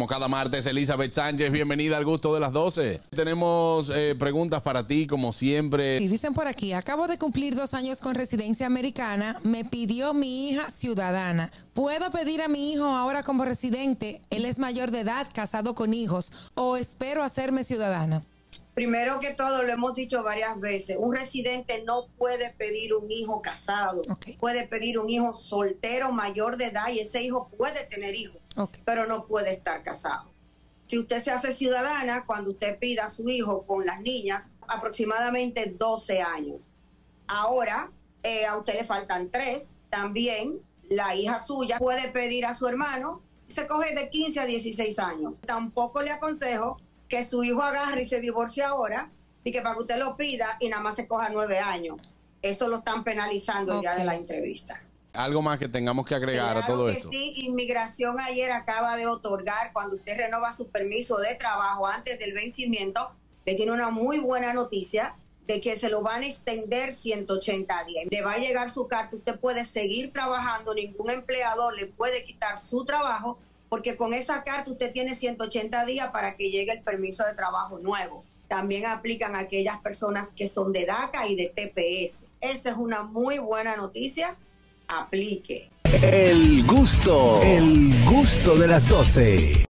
Como cada martes, Elizabeth Sánchez, bienvenida al gusto de las 12. Tenemos eh, preguntas para ti, como siempre. Sí, dicen por aquí, acabo de cumplir dos años con residencia americana, me pidió mi hija ciudadana. ¿Puedo pedir a mi hijo ahora como residente? Él es mayor de edad, casado con hijos, o espero hacerme ciudadana. Primero que todo, lo hemos dicho varias veces, un residente no puede pedir un hijo casado, puede pedir un hijo soltero mayor de edad y ese hijo puede tener hijos, pero no puede estar casado. Si usted se hace ciudadana, cuando usted pida a su hijo con las niñas, aproximadamente 12 años. Ahora, eh, a usted le faltan tres, también la hija suya puede pedir a su hermano, se coge de 15 a 16 años. Tampoco le aconsejo que su hijo agarre y se divorcie ahora y que para que usted lo pida y nada más se coja nueve años. Eso lo están penalizando el día Ok. de la entrevista. Algo más que tengamos que agregar a Claro todo que esto. sí, Inmigración ayer acaba de otorgar, cuando usted renova su permiso de trabajo antes del vencimiento, le tiene una muy buena noticia de que se lo van a extender 180 días. Le va a llegar su carta, usted puede seguir trabajando, ningún empleador le puede quitar su trabajo, porque con esa carta usted tiene 180 días para que llegue el permiso de trabajo nuevo. También aplican a aquellas personas que son de DACA y de TPS. Esa es una muy buena noticia. Aplique. El gusto, el gusto de las 12.